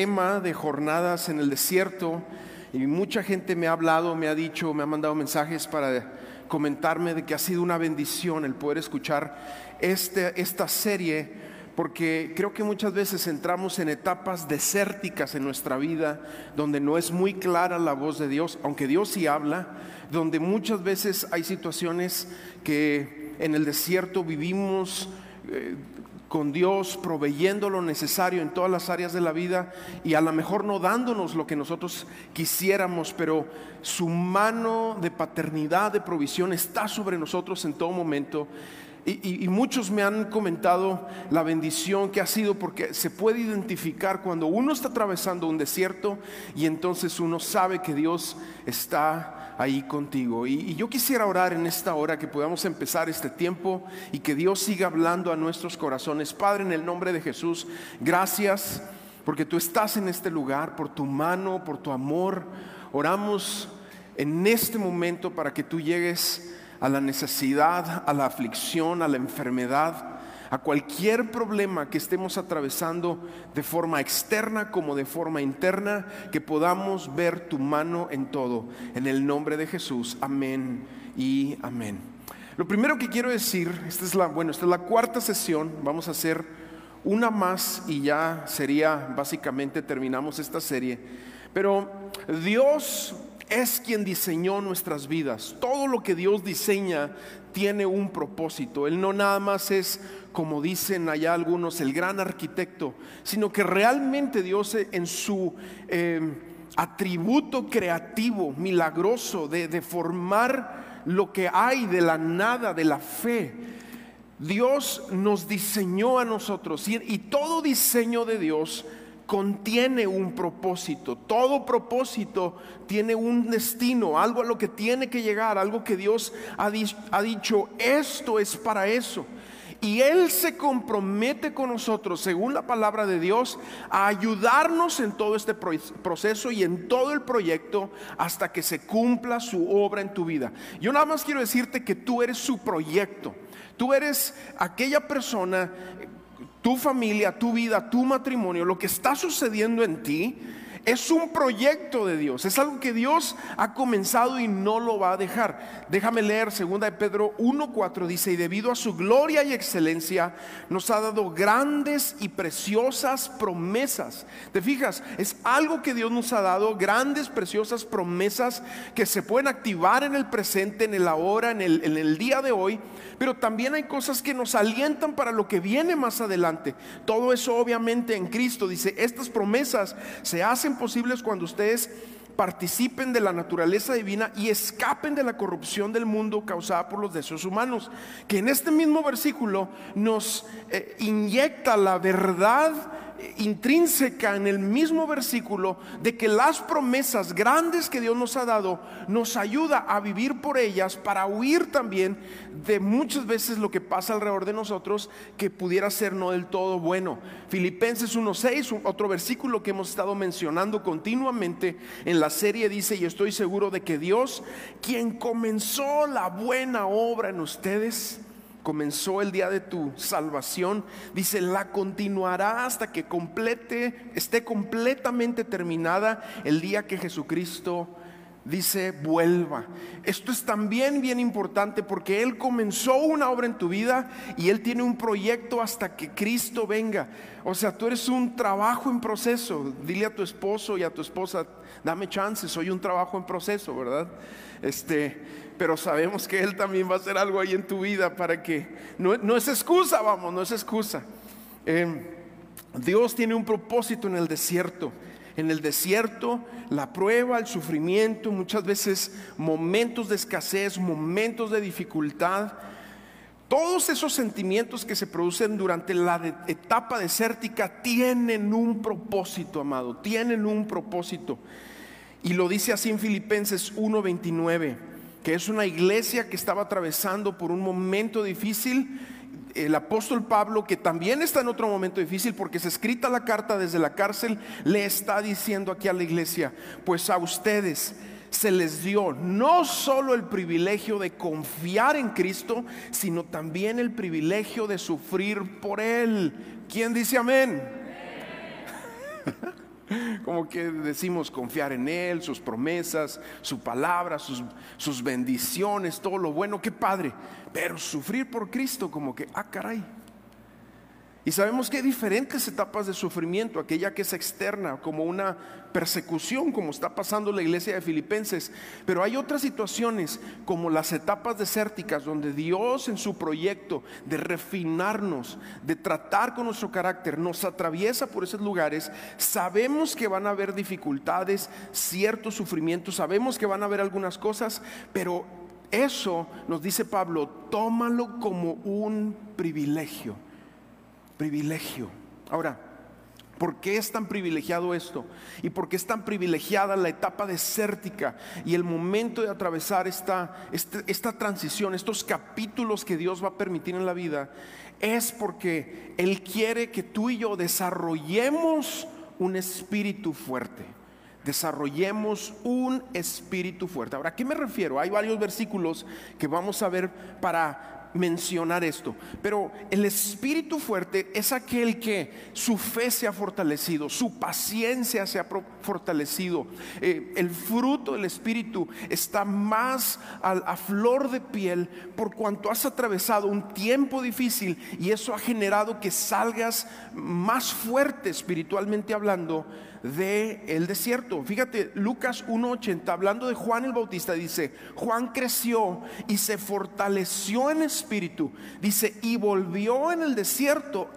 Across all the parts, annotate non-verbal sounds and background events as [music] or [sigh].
tema de jornadas en el desierto y mucha gente me ha hablado, me ha dicho, me ha mandado mensajes para comentarme de que ha sido una bendición el poder escuchar este, esta serie, porque creo que muchas veces entramos en etapas desérticas en nuestra vida, donde no es muy clara la voz de Dios, aunque Dios sí habla, donde muchas veces hay situaciones que en el desierto vivimos. Eh, con Dios, proveyendo lo necesario en todas las áreas de la vida y a lo mejor no dándonos lo que nosotros quisiéramos, pero su mano de paternidad, de provisión está sobre nosotros en todo momento. Y, muchos me han comentado la bendición que ha sido porque se puede identificar cuando uno está atravesando un desierto y entonces uno sabe que Dios está ahí contigo. Y, yo quisiera orar en esta hora que podamos empezar este tiempo y que Dios siga hablando a nuestros corazones. Padre, en el nombre de Jesús, gracias porque tú estás en este lugar, por tu mano, por tu amor. Oramos en este momento para que tú llegues a la necesidad, a la aflicción, a la enfermedad a cualquier problema que estemos atravesando de forma externa como de forma interna, que podamos ver tu mano en todo. En el nombre de Jesús, amén y amén. Lo primero que quiero decir, esta es la, bueno, esta es la cuarta sesión, vamos a hacer una más y ya sería básicamente terminamos esta serie. Pero Dios es quien diseñó nuestras vidas. Todo lo que Dios diseña tiene un propósito. Él no nada más es, como dicen allá algunos, el gran arquitecto, sino que realmente Dios en su em, atributo creativo, milagroso, de, formar lo que hay de la nada, de la fe, Dios nos diseñó a nosotros y todo diseño de Dios contiene un propósito. Todo propósito tiene un destino, algo a lo que tiene que llegar, algo que Dios ha, dicho, esto es para eso. Y Él se compromete con nosotros, según la palabra de Dios, a ayudarnos en todo este proceso y en todo el proyecto hasta que se cumpla su obra en tu vida. Yo nada más quiero decirte que tú eres su proyecto. Tú eres aquella persona tu familia, tu vida, tu matrimonio, lo que está sucediendo en ti, es un proyecto de Dios, es algo que Dios ha comenzado y no lo va a dejar. Déjame leer 2 de Pedro 1:4 dice, "Y debido a su gloria y excelencia nos ha dado grandes y preciosas promesas." ¿Te fijas? Es algo que Dios nos ha dado, grandes preciosas promesas que se pueden activar en el presente, en el ahora, en el, en el día de hoy, pero también hay cosas que nos alientan para lo que viene más adelante. Todo eso obviamente en Cristo dice, "Estas promesas se hacen posibles cuando ustedes participen de la naturaleza divina y escapen de la corrupción del mundo causada por los deseos humanos. Que en este mismo versículo nos eh, inyecta la verdad intrínseca en el mismo versículo de que las promesas grandes que Dios nos ha dado nos ayuda a vivir por ellas para huir también de muchas veces lo que pasa alrededor de nosotros que pudiera ser no del todo bueno. Filipenses 1.6, otro versículo que hemos estado mencionando continuamente en la serie dice, y estoy seguro de que Dios, quien comenzó la buena obra en ustedes, comenzó el día de tu salvación, dice, la continuará hasta que complete, esté completamente terminada el día que Jesucristo dice, vuelva. Esto es también bien importante porque Él comenzó una obra en tu vida y Él tiene un proyecto hasta que Cristo venga. O sea, tú eres un trabajo en proceso. Dile a tu esposo y a tu esposa, dame chance, soy un trabajo en proceso, ¿verdad? Este, pero sabemos que Él también va a hacer algo ahí en tu vida para que, no, es excusa, vamos, no es excusa. Em, Dios tiene un propósito en el desierto. En el desierto, la prueba, el sufrimiento, muchas veces momentos de escasez, momentos de dificultad, todos esos sentimientos que se producen durante la etapa desértica tienen un propósito, amado, tienen un propósito. Y lo dice así en Filipenses 1:29 que es una iglesia que estaba atravesando por un momento difícil. El apóstol Pablo, que también está en otro momento difícil porque se escrita la carta desde la cárcel, le está diciendo aquí a la iglesia, pues a ustedes se les dio no solo el privilegio de confiar en Cristo, sino también el privilegio de sufrir por Él. ¿Quién dice amén? [laughs] Como que decimos confiar en Él, sus promesas, su palabra, sus, sus bendiciones, todo lo bueno, qué padre. Pero sufrir por Cristo como que, ah, caray. Y sabemos que hay diferentes etapas de sufrimiento, aquella que es externa, como una persecución, como está pasando la iglesia de Filipenses, pero hay otras situaciones, como las etapas desérticas, donde Dios en su proyecto de refinarnos, de tratar con nuestro carácter, nos atraviesa por esos lugares. Sabemos que van a haber dificultades, ciertos sufrimientos, sabemos que van a haber algunas cosas, pero eso, nos dice Pablo, tómalo como un privilegio privilegio. Ahora, ¿por qué es tan privilegiado esto? ¿Y por qué es tan privilegiada la etapa desértica y el momento de atravesar esta, esta, esta transición, estos capítulos que Dios va a permitir en la vida? Es porque Él quiere que tú y yo desarrollemos un espíritu fuerte desarrollemos un espíritu fuerte. Ahora, ¿a qué me refiero? Hay varios versículos que vamos a ver para mencionar esto, pero el espíritu fuerte es aquel que su fe se ha fortalecido, su paciencia se ha fortalecido, eh, el fruto del espíritu está más a, flor de piel por cuanto has atravesado un tiempo difícil y eso ha generado que salgas más fuerte espiritualmente hablando de el desierto. Fíjate, Lucas 1:80, hablando de Juan el Bautista, dice, Juan creció y se fortaleció en espíritu, dice, y volvió en el desierto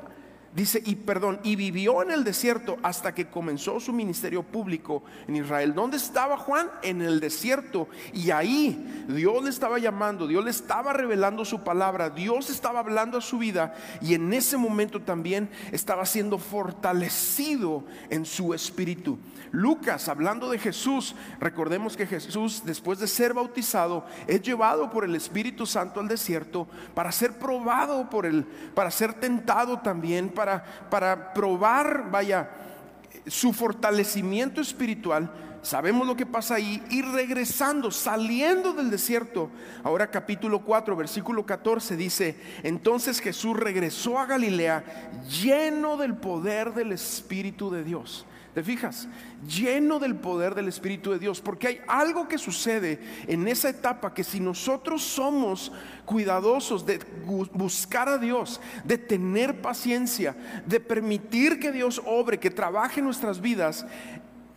Dice, y perdón, y vivió en el desierto hasta que comenzó su ministerio público en Israel. ¿Dónde estaba Juan? En el desierto. Y ahí Dios le estaba llamando, Dios le estaba revelando su palabra, Dios estaba hablando a su vida y en ese momento también estaba siendo fortalecido en su espíritu. Lucas, hablando de Jesús, recordemos que Jesús, después de ser bautizado, es llevado por el Espíritu Santo al desierto para ser probado por él, para ser tentado también, para probar, vaya, su fortalecimiento espiritual. Sabemos lo que pasa ahí. Y regresando, saliendo del desierto. Ahora capítulo 4, versículo 14 dice, entonces Jesús regresó a Galilea lleno del poder del Espíritu de Dios. ¿Te fijas? Lleno del poder del Espíritu de Dios. Porque hay algo que sucede en esa etapa que si nosotros somos cuidadosos de buscar a Dios, de tener paciencia, de permitir que Dios obre, que trabaje en nuestras vidas,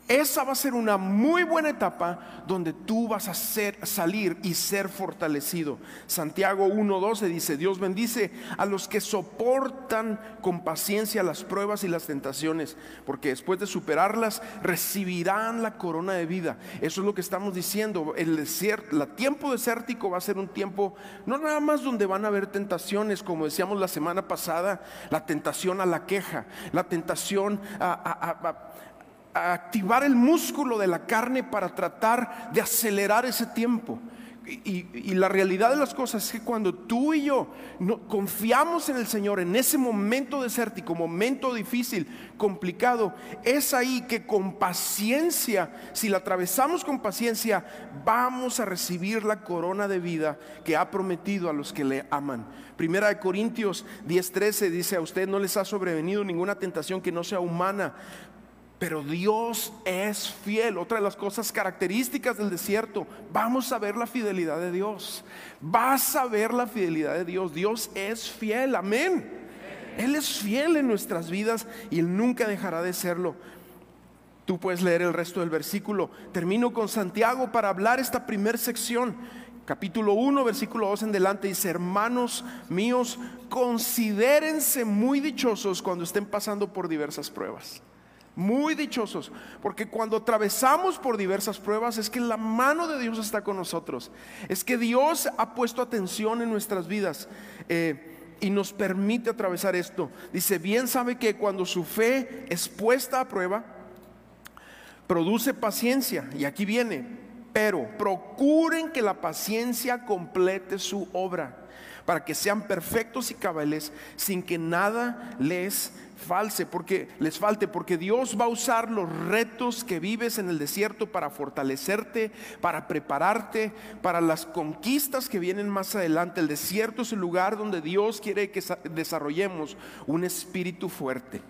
esa va a ser una muy buena etapa donde tú vas a ser, salir y ser fortalecido. Santiago 1.12 dice, Dios bendice a los que soportan con paciencia las pruebas y las tentaciones, porque después de superarlas recibirán la corona de vida. Eso es lo que estamos diciendo. El desierto, el tiempo desértico va a ser un tiempo no nada más donde van a haber tentaciones, como decíamos la semana pasada, la tentación a la queja, la tentación a activar el músculo de la carne para tratar de acelerar ese tiempo. Y, la realidad de las cosas es que cuando tú y yo no, confiamos en el Señor en ese momento desértico, momento difícil, complicado, es ahí que con paciencia, si la atravesamos con paciencia, vamos a recibir la corona de vida que ha prometido a los que le aman. Primera de Corintios 10:13 dice, a usted no les ha sobrevenido ninguna tentación que no sea humana, pero Dios es fiel. Otra de las cosas características del desierto, vamos a ver la fidelidad de Dios. Vas a ver la fidelidad de Dios. Dios es fiel, amén. Él es fiel en nuestras vidas y Él nunca dejará de serlo. Tú puedes leer el resto del versículo. Termino con Santiago para hablar esta primera sección. Capítulo 1, versículo 2 en delante dice, hermanos míos, considérense muy dichosos cuando estén pasando por diversas pruebas muy dichosos, porque cuando atravesamos por diversas pruebas es que la mano de Dios está con nosotros, es que Dios ha puesto atención en nuestras vidas eh, y nos permite atravesar esto. Dice, bien sabe que cuando su fe es puesta a prueba, produce paciencia, y aquí viene, pero procuren que la paciencia complete su obra, para que sean perfectos y cabales sin que nada les false, porque les falte, porque Dios va a usar los retos que vives en el desierto para fortalecerte, para prepararte, para las conquistas que vienen más adelante. El desierto es el lugar donde Dios quiere que desarrollemos un espíritu fuerte.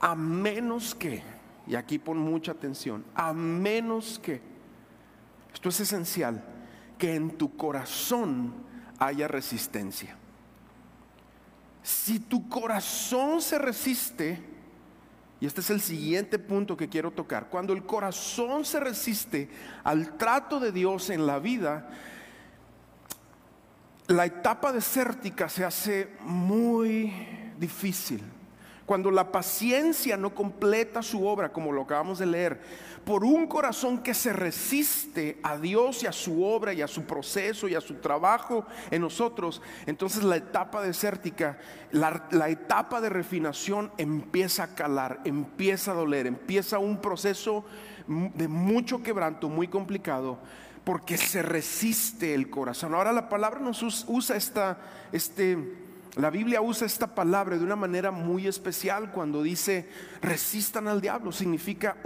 A menos que, y aquí pon mucha atención, a menos que, esto es esencial, que en tu corazón haya resistencia. Si tu corazón se resiste, y este es el siguiente punto que quiero tocar, cuando el corazón se resiste al trato de Dios en la vida, la etapa desértica se hace muy difícil. Cuando la paciencia no completa su obra, como lo acabamos de leer, por un corazón que se resiste a Dios y a su obra y a su proceso y a su trabajo en nosotros, entonces la etapa desértica, la, la etapa de refinación empieza a calar, empieza a doler, empieza un proceso de mucho quebranto, muy complicado, porque se resiste el corazón. Ahora la palabra nos usa esta, este, la Biblia usa esta palabra de una manera muy especial cuando dice resistan al diablo, significa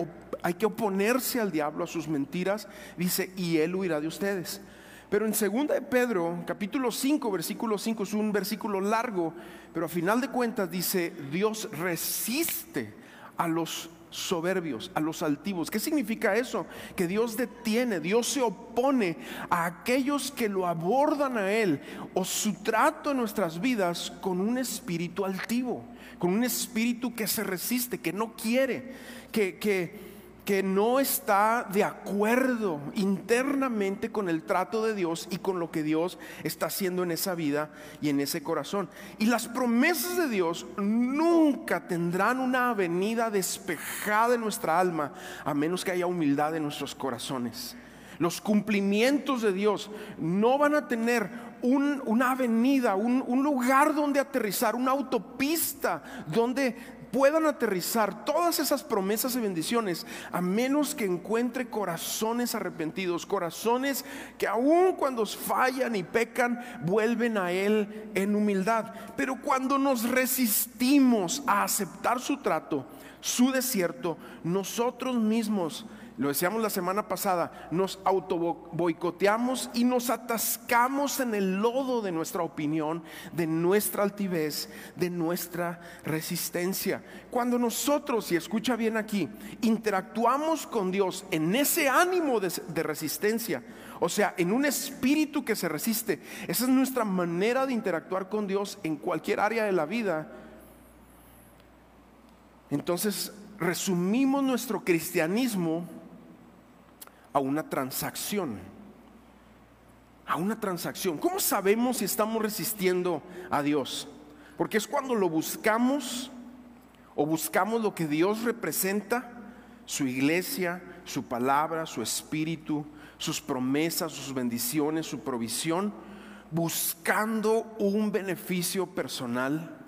hay que oponerse al diablo, a sus mentiras, dice, y él huirá de ustedes. Pero en 2 de Pedro, capítulo 5, versículo 5, es un versículo largo, pero a final de cuentas dice, Dios resiste a los soberbios, a los altivos. ¿Qué significa eso? Que Dios detiene, Dios se opone a aquellos que lo abordan a Él o su trato en nuestras vidas con un espíritu altivo, con un espíritu que se resiste, que no quiere, que, que que no está de acuerdo internamente con el trato de Dios y con lo que Dios está haciendo en esa vida y en ese corazón. Y las promesas de Dios nunca tendrán una avenida despejada en nuestra alma a menos que haya humildad en nuestros corazones. Los cumplimientos de Dios no van a tener una avenida, un, un lugar donde aterrizar, una autopista donde puedan aterrizar todas esas promesas y bendiciones a menos que encuentre corazones arrepentidos, corazones que aun cuando fallan y pecan, vuelven a Él en humildad. Pero cuando nos resistimos a aceptar su trato, su desierto, nosotros mismos lo decíamos la semana pasada, nos auto boicoteamos y nos atascamos en el lodo de nuestra opinión, de nuestra altivez, de nuestra resistencia. Cuando nosotros, y escucha bien aquí, interactuamos con Dios en ese ánimo de, de resistencia, o sea, en un espíritu que se resiste, esa es nuestra manera de interactuar con Dios en cualquier área de la vida. Entonces, resumimos nuestro cristianismo a una transacción. A una transacción. ¿Cómo sabemos si estamos resistiendo a Dios? Porque es cuando lo buscamos o buscamos lo que Dios representa, su iglesia, su palabra, su espíritu, sus promesas, sus bendiciones, su provisión, buscando un beneficio personal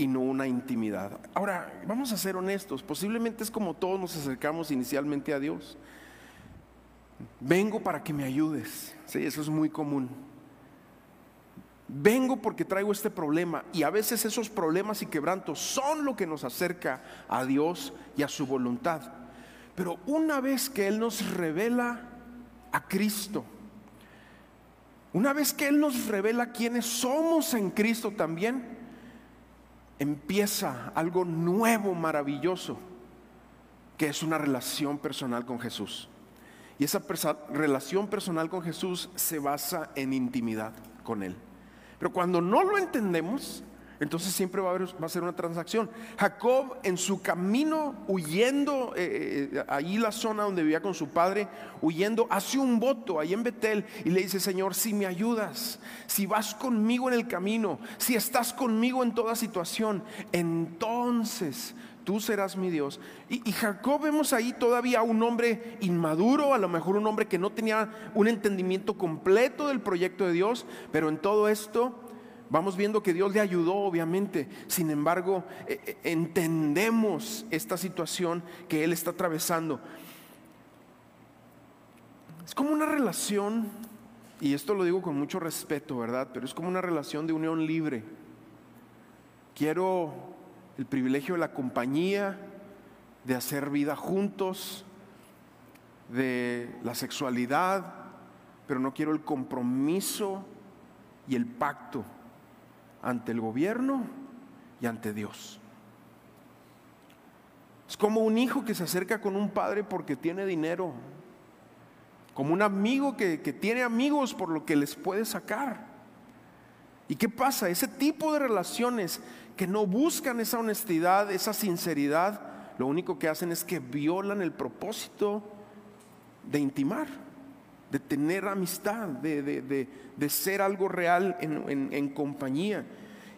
y no una intimidad. Ahora, vamos a ser honestos, posiblemente es como todos nos acercamos inicialmente a Dios vengo para que me ayudes. Sí, eso es muy común. Vengo porque traigo este problema y a veces esos problemas y quebrantos son lo que nos acerca a Dios y a su voluntad. Pero una vez que Él nos revela a Cristo, una vez que Él nos revela quiénes somos en Cristo también, empieza algo nuevo, maravilloso, que es una relación personal con Jesús. Y esa relación personal con Jesús se basa en intimidad con Él. Pero cuando no lo entendemos, entonces siempre va a, haber, ser una transacción. Jacob en su camino huyendo, eh, eh, ahí la zona donde vivía con su padre, huyendo, hace un voto ahí en Betel y le dice, Señor, si me ayudas, si vas conmigo en el camino, si estás conmigo en toda situación, entonces tú serás mi Dios. Y, Jacob vemos ahí todavía un hombre inmaduro, a lo mejor un hombre que no tenía un entendimiento completo del proyecto de Dios, pero en todo esto vamos viendo que Dios le ayudó, obviamente. Sin embargo, eh, eh, entendemos esta situación que él está atravesando. Es como una relación, y esto lo digo con mucho respeto, ¿verdad? Pero es como una relación de unión libre. Quiero el privilegio de la compañía, de hacer vida juntos, de la sexualidad, pero no quiero el compromiso y el pacto ante el gobierno y ante Dios. Es como un hijo que se acerca con un padre porque tiene dinero, como un amigo que, que tiene amigos por lo que les puede sacar. ¿Y qué pasa? Ese tipo de relaciones que no buscan esa honestidad, esa sinceridad, lo único que hacen es que violan el propósito de intimar, de tener amistad, de, ser algo real en compañía.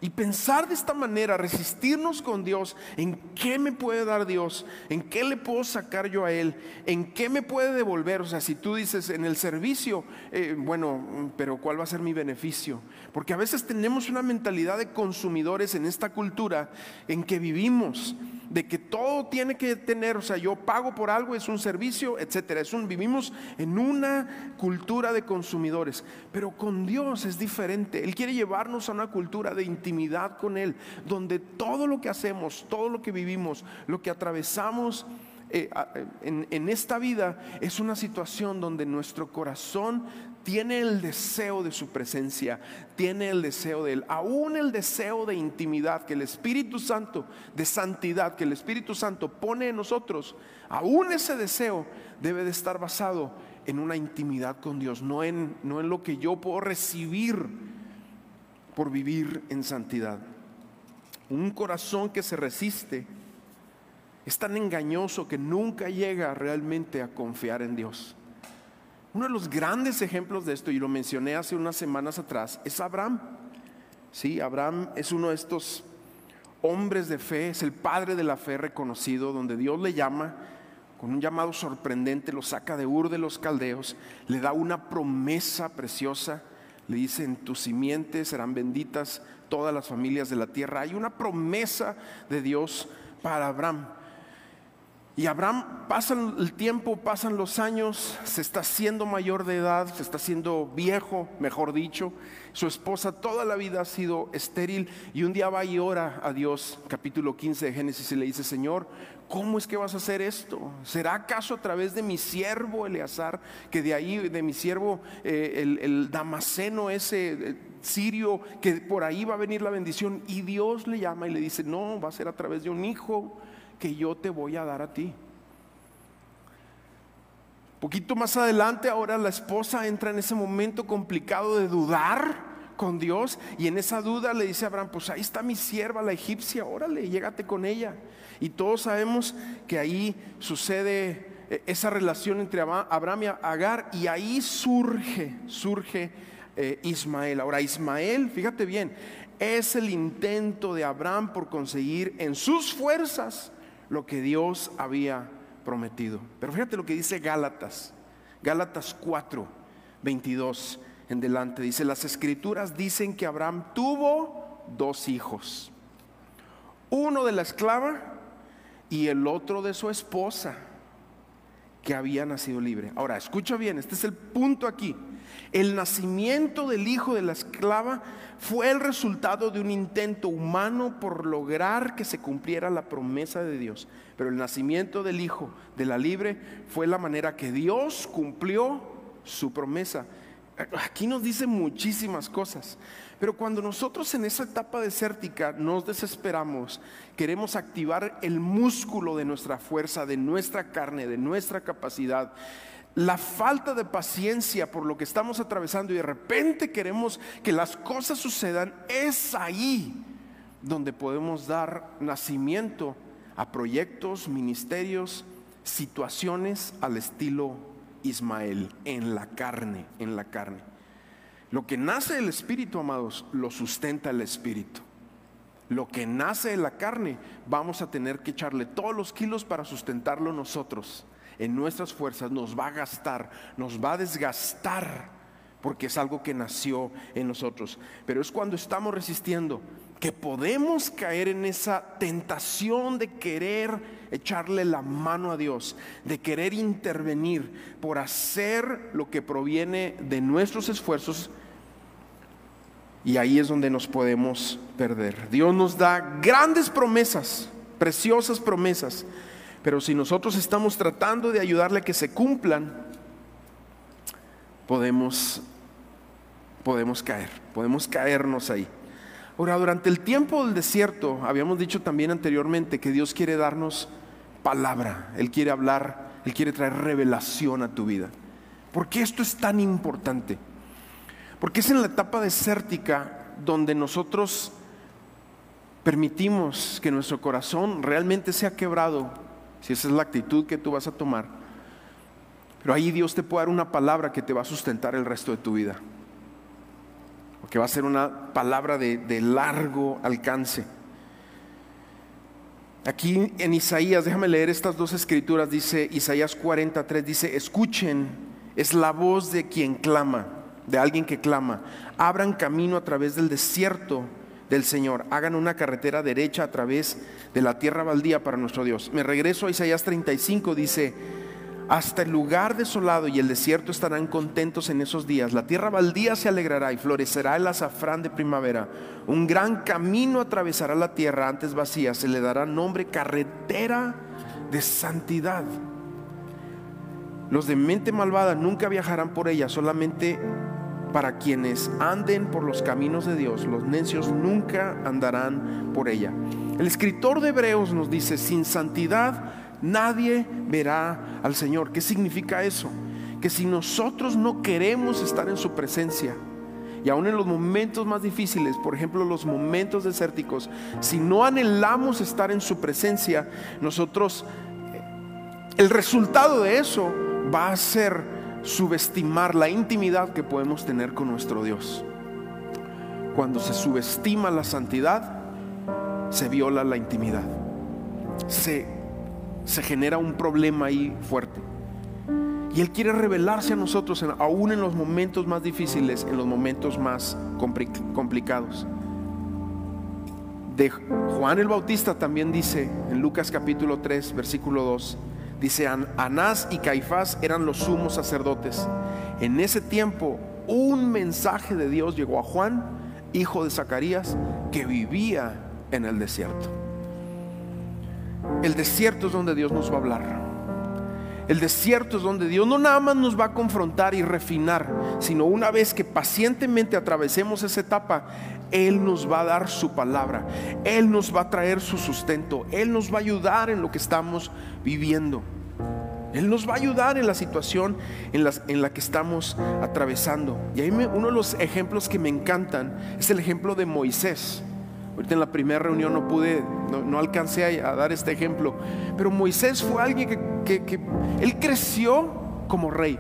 Y pensar de esta manera, resistirnos con Dios, en qué me puede dar Dios, en qué le puedo sacar yo a Él, en qué me puede devolver. O sea, si tú dices en el servicio, eh, bueno, pero ¿cuál va a ser mi beneficio? Porque a veces tenemos una mentalidad de consumidores en esta cultura en que vivimos, de que todo tiene que tener, o sea, yo pago por algo, es un servicio, etcétera. Es un, vivimos en una cultura de consumidores, pero con Dios es diferente. Él quiere llevarnos a una cultura de intimidad con Él, donde todo lo que hacemos, todo lo que vivimos, lo que atravesamos, eh, en, en, esta vida es una situación donde nuestro corazón tiene el deseo de su presencia, tiene el deseo de Él, aún el deseo de intimidad que el Espíritu Santo, de santidad que el Espíritu Santo pone en nosotros, aún ese deseo debe de estar basado en una intimidad con Dios, no en, no en lo que yo puedo recibir por vivir en santidad. Un corazón que se resiste es tan engañoso que nunca llega realmente a confiar en Dios. Uno de los grandes ejemplos de esto, y lo mencioné hace unas semanas atrás, es Abraham. Sí, Abraham es uno de estos hombres de fe, es el padre de la fe reconocido, donde Dios le llama con un llamado sorprendente, lo saca de Ur de los Caldeos, le da una promesa preciosa, le dice, en tus simientes serán benditas todas las familias de la tierra. Hay una promesa de Dios para Abraham. Y Abraham pasa el tiempo, pasan los años, se está haciendo mayor de edad, se está haciendo viejo, mejor dicho. Su esposa toda la vida ha sido estéril y un día va y ora a Dios, capítulo 15 de Génesis, y le dice, Señor, ¿cómo es que vas a hacer esto? ¿Será acaso a través de mi siervo Eleazar, que de ahí, de mi siervo, eh, el, Damaseno, ese eh, sirio, que por ahí va a venir la bendición? Y Dios le llama y le dice, no, va a ser a través de un hijo que yo te voy a dar a ti. Poquito más adelante, ahora la esposa entra en ese momento complicado de dudar con Dios y en esa duda le dice a Abraham, pues ahí está mi sierva, la egipcia, órale, llégate con ella. Y todos sabemos que ahí sucede eh, esa relación entre Abraham y Agar y ahí surge, surge eh, Ismael. Ahora Ismael, fíjate bien, es el intento de Abraham por conseguir en sus fuerzas lo que Dios había prometido. Pero fíjate lo que dice Gálatas, Gálatas 4, 22 en delante. Dice, las escrituras dicen que Abraham tuvo dos hijos, uno de la esclava y el otro de su esposa, que había nacido libre. Ahora, escucha bien, este es el punto aquí. El nacimiento del hijo de la esclava fue el resultado de un intento humano por lograr que se cumpliera la promesa de Dios. Pero el nacimiento del hijo de la libre fue la manera que Dios cumplió su promesa. Aquí nos dice muchísimas cosas. Pero cuando nosotros en esa etapa desértica nos desesperamos, queremos activar el músculo de nuestra fuerza, de nuestra carne, de nuestra capacidad, la falta de paciencia por lo que estamos atravesando y de repente queremos que las cosas sucedan, es ahí donde podemos dar nacimiento a proyectos, ministerios, situaciones al estilo Ismael, en la carne, en la carne. Lo que nace del Espíritu, amados, lo sustenta el Espíritu. Lo que nace de la carne, vamos a tener que echarle todos los kilos para sustentarlo nosotros en nuestras fuerzas, nos va a gastar, nos va a desgastar, porque es algo que nació en nosotros. Pero es cuando estamos resistiendo que podemos caer en esa tentación de querer echarle la mano a Dios, de querer intervenir por hacer lo que proviene de nuestros esfuerzos. Y ahí es donde nos podemos perder. Dios nos da grandes promesas, preciosas promesas, pero si nosotros estamos tratando de ayudarle a que se cumplan, podemos, podemos caer, podemos caernos ahí. Ahora, durante el tiempo del desierto, habíamos dicho también anteriormente que Dios quiere darnos palabra, Él quiere hablar, Él quiere traer revelación a tu vida. ¿Por qué esto es tan importante? Porque es en la etapa desértica donde nosotros permitimos que nuestro corazón realmente sea quebrado, si esa es la actitud que tú vas a tomar. Pero ahí Dios te puede dar una palabra que te va a sustentar el resto de tu vida. O que va a ser una palabra de, de largo alcance. Aquí en Isaías, déjame leer estas dos escrituras, dice Isaías 43, dice, escuchen, es la voz de quien clama, de alguien que clama, abran camino a través del desierto del Señor, hagan una carretera derecha a través de la tierra baldía para nuestro Dios. Me regreso a Isaías 35, dice, hasta el lugar desolado y el desierto estarán contentos en esos días. La tierra baldía se alegrará y florecerá el azafrán de primavera. Un gran camino atravesará la tierra antes vacía. Se le dará nombre carretera de santidad. Los de mente malvada nunca viajarán por ella, solamente para quienes anden por los caminos de Dios. Los necios nunca andarán por ella. El escritor de Hebreos nos dice, sin santidad nadie verá al Señor. ¿Qué significa eso? Que si nosotros no queremos estar en su presencia, y aún en los momentos más difíciles, por ejemplo los momentos desérticos, si no anhelamos estar en su presencia, nosotros, el resultado de eso va a ser subestimar la intimidad que podemos tener con nuestro Dios. Cuando se subestima la santidad, se viola la intimidad. Se se genera un problema ahí fuerte. Y Él quiere revelarse a nosotros, aún en los momentos más difíciles, en los momentos más complicados. De Juan el Bautista también dice en Lucas capítulo 3, versículo 2, dice, Anás y Caifás eran los sumos sacerdotes. En ese tiempo un mensaje de Dios llegó a Juan, hijo de Zacarías, que vivía en el desierto. El desierto es donde Dios nos va a hablar. El desierto es donde Dios no nada más nos va a confrontar y refinar, sino una vez que pacientemente atravesemos esa etapa, Él nos va a dar su palabra, Él nos va a traer su sustento, Él nos va a ayudar en lo que estamos viviendo. Él nos va a ayudar en la situación en, en la que estamos atravesando. Y ahí uno de los ejemplos que me encantan es el ejemplo de Moisés. Ahorita en la primera reunión no pude, no, alcancé a, dar este ejemplo, pero Moisés fue alguien que, él creció como rey.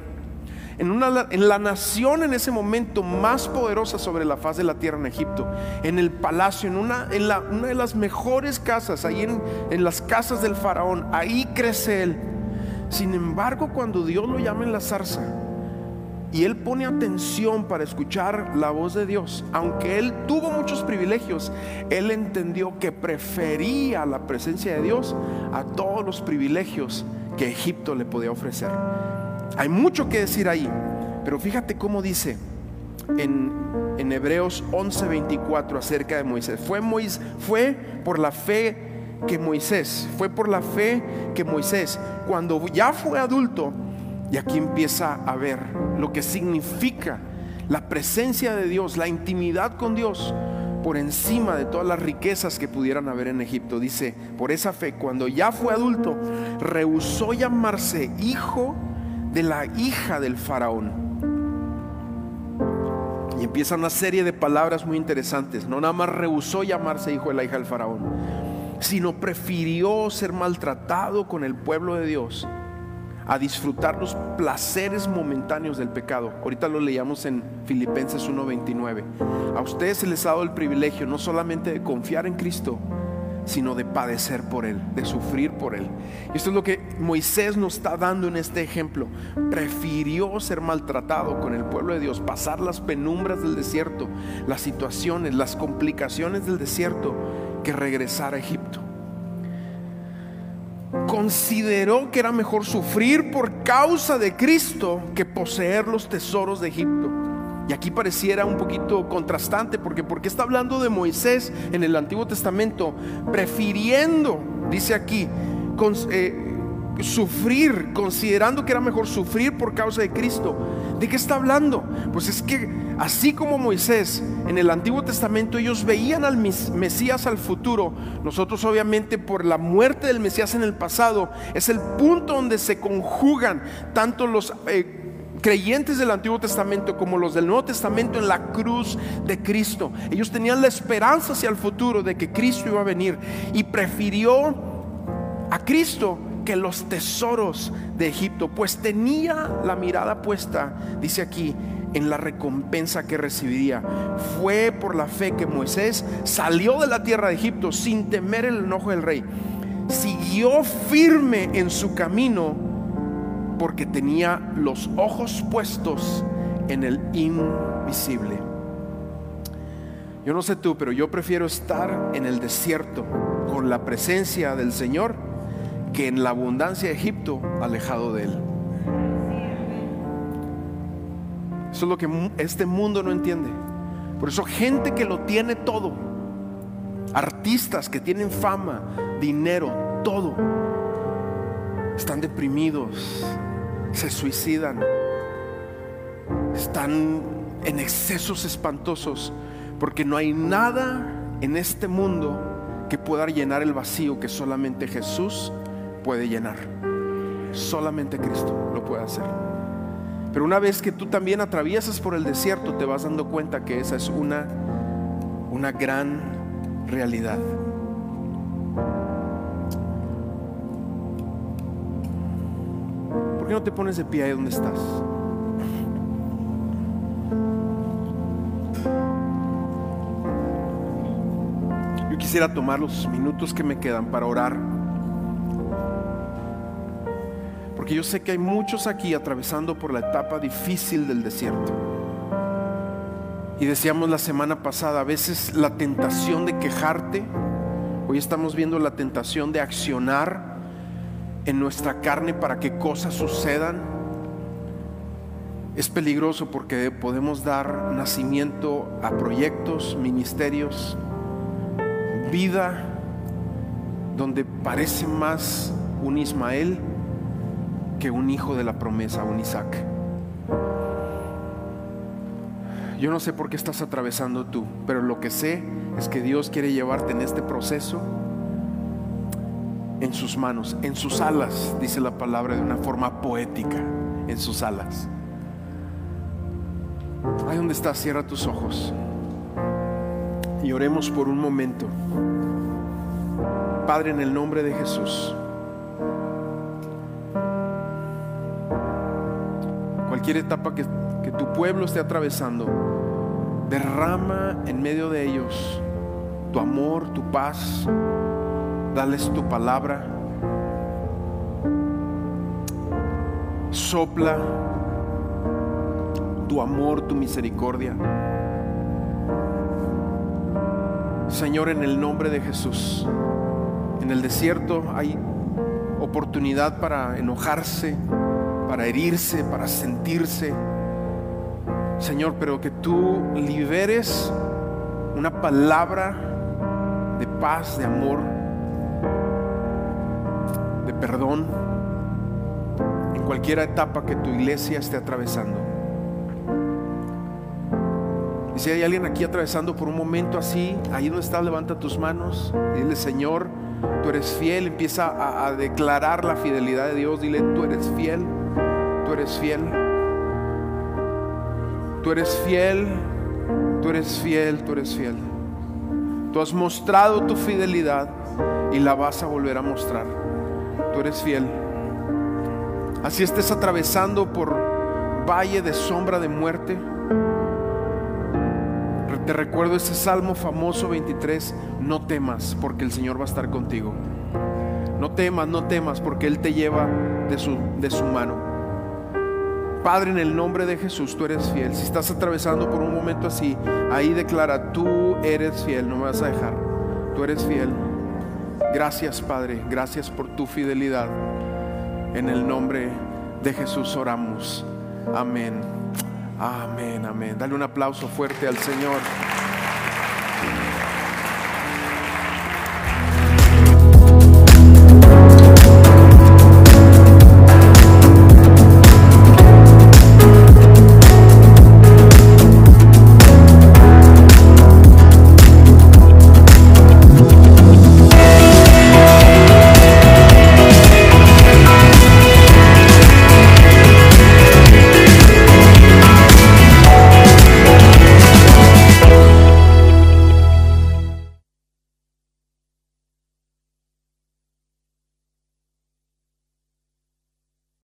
En, una, en, la nación en ese momento más poderosa sobre la faz de la tierra en Egipto, en el palacio, en una, en la, una de las mejores casas, ahí en, en las casas del faraón, ahí crece él. Sin embargo, cuando Dios lo llama en la zarza, y él pone atención para escuchar la voz de Dios. Aunque él tuvo muchos privilegios, él entendió que prefería la presencia de Dios a todos los privilegios que Egipto le podía ofrecer. Hay mucho que decir ahí, pero fíjate cómo dice en, en Hebreos 11:24 acerca de Moisés. Fue, fue por la fe que Moisés, fue por la fe que Moisés, cuando ya fue adulto, y aquí empieza a ver lo que significa la presencia de Dios, la intimidad con Dios por encima de todas las riquezas que pudieran haber en Egipto. Dice, por esa fe, cuando ya fue adulto, rehusó llamarse hijo de la hija del faraón. Y empieza una serie de palabras muy interesantes. No nada más rehusó llamarse hijo de la hija del faraón, sino prefirió ser maltratado con el pueblo de Dios a disfrutar los placeres momentáneos del pecado. Ahorita lo leíamos en Filipenses 1:29. A ustedes se les ha dado el privilegio no solamente de confiar en Cristo, sino de padecer por Él, de sufrir por Él. Y esto es lo que Moisés nos está dando en este ejemplo. Prefirió ser maltratado con el pueblo de Dios, pasar las penumbras del desierto, las situaciones, las complicaciones del desierto, que regresar a Egipto consideró que era mejor sufrir por causa de Cristo que poseer los tesoros de Egipto. Y aquí pareciera un poquito contrastante porque porque está hablando de Moisés en el Antiguo Testamento, prefiriendo, dice aquí, eh, sufrir, considerando que era mejor sufrir por causa de Cristo. ¿De qué está hablando? Pues es que así como Moisés en el Antiguo Testamento ellos veían al Mesías al futuro, nosotros obviamente por la muerte del Mesías en el pasado es el punto donde se conjugan tanto los... Eh, creyentes del Antiguo Testamento como los del Nuevo Testamento en la cruz de Cristo. Ellos tenían la esperanza hacia el futuro de que Cristo iba a venir y prefirió a Cristo que los tesoros de Egipto, pues tenía la mirada puesta, dice aquí, en la recompensa que recibiría. Fue por la fe que Moisés salió de la tierra de Egipto sin temer el enojo del rey. Siguió firme en su camino porque tenía los ojos puestos en el invisible. Yo no sé tú, pero yo prefiero estar en el desierto con la presencia del Señor que en la abundancia de Egipto alejado de Él. Eso es lo que este mundo no entiende. Por eso gente que lo tiene todo, artistas que tienen fama, dinero, todo, están deprimidos, se suicidan, están en excesos espantosos, porque no hay nada en este mundo que pueda llenar el vacío que solamente Jesús puede llenar. Solamente Cristo lo puede hacer. Pero una vez que tú también atraviesas por el desierto, te vas dando cuenta que esa es una, una gran realidad. ¿Por qué no te pones de pie ahí donde estás? Yo quisiera tomar los minutos que me quedan para orar Porque yo sé que hay muchos aquí atravesando por la etapa difícil del desierto. Y decíamos la semana pasada, a veces la tentación de quejarte, hoy estamos viendo la tentación de accionar en nuestra carne para que cosas sucedan. Es peligroso porque podemos dar nacimiento a proyectos, ministerios, vida donde parece más un Ismael que un hijo de la promesa, un Isaac. Yo no sé por qué estás atravesando tú, pero lo que sé es que Dios quiere llevarte en este proceso en sus manos, en sus alas, dice la palabra de una forma poética, en sus alas. Ahí donde estás, cierra tus ojos y oremos por un momento. Padre, en el nombre de Jesús. Cualquier etapa que, tu pueblo esté atravesando, derrama en medio de ellos tu amor, tu paz, dales tu palabra, sopla tu amor, tu misericordia. Señor, en el nombre de Jesús, en el desierto hay oportunidad para enojarse, para herirse, para sentirse. Señor, pero que tú liberes una palabra de paz, de amor, de perdón en cualquier etapa que tu iglesia esté atravesando. Y si hay alguien aquí atravesando por un momento así, ahí donde estás, levanta tus manos y dile, Señor, tú eres fiel, empieza a, a declarar la fidelidad de Dios, dile, tú eres fiel eres fiel. Tú eres fiel, tú eres fiel, tú eres fiel. Tú has mostrado tu fidelidad y la vas a volver a mostrar. Tú eres fiel. Así estés atravesando por valle de sombra de muerte. Te recuerdo ese salmo famoso 23, no temas porque el Señor va a estar contigo. No temas, no temas porque Él te lleva de su, de su mano. Padre, en el nombre de Jesús, tú eres fiel. Si estás atravesando por un momento así, ahí declara, tú eres fiel, no me vas a dejar. Tú eres fiel. Gracias, Padre. Gracias por tu fidelidad. En el nombre de Jesús oramos. Amén. Amén, amén. Dale un aplauso fuerte al Señor.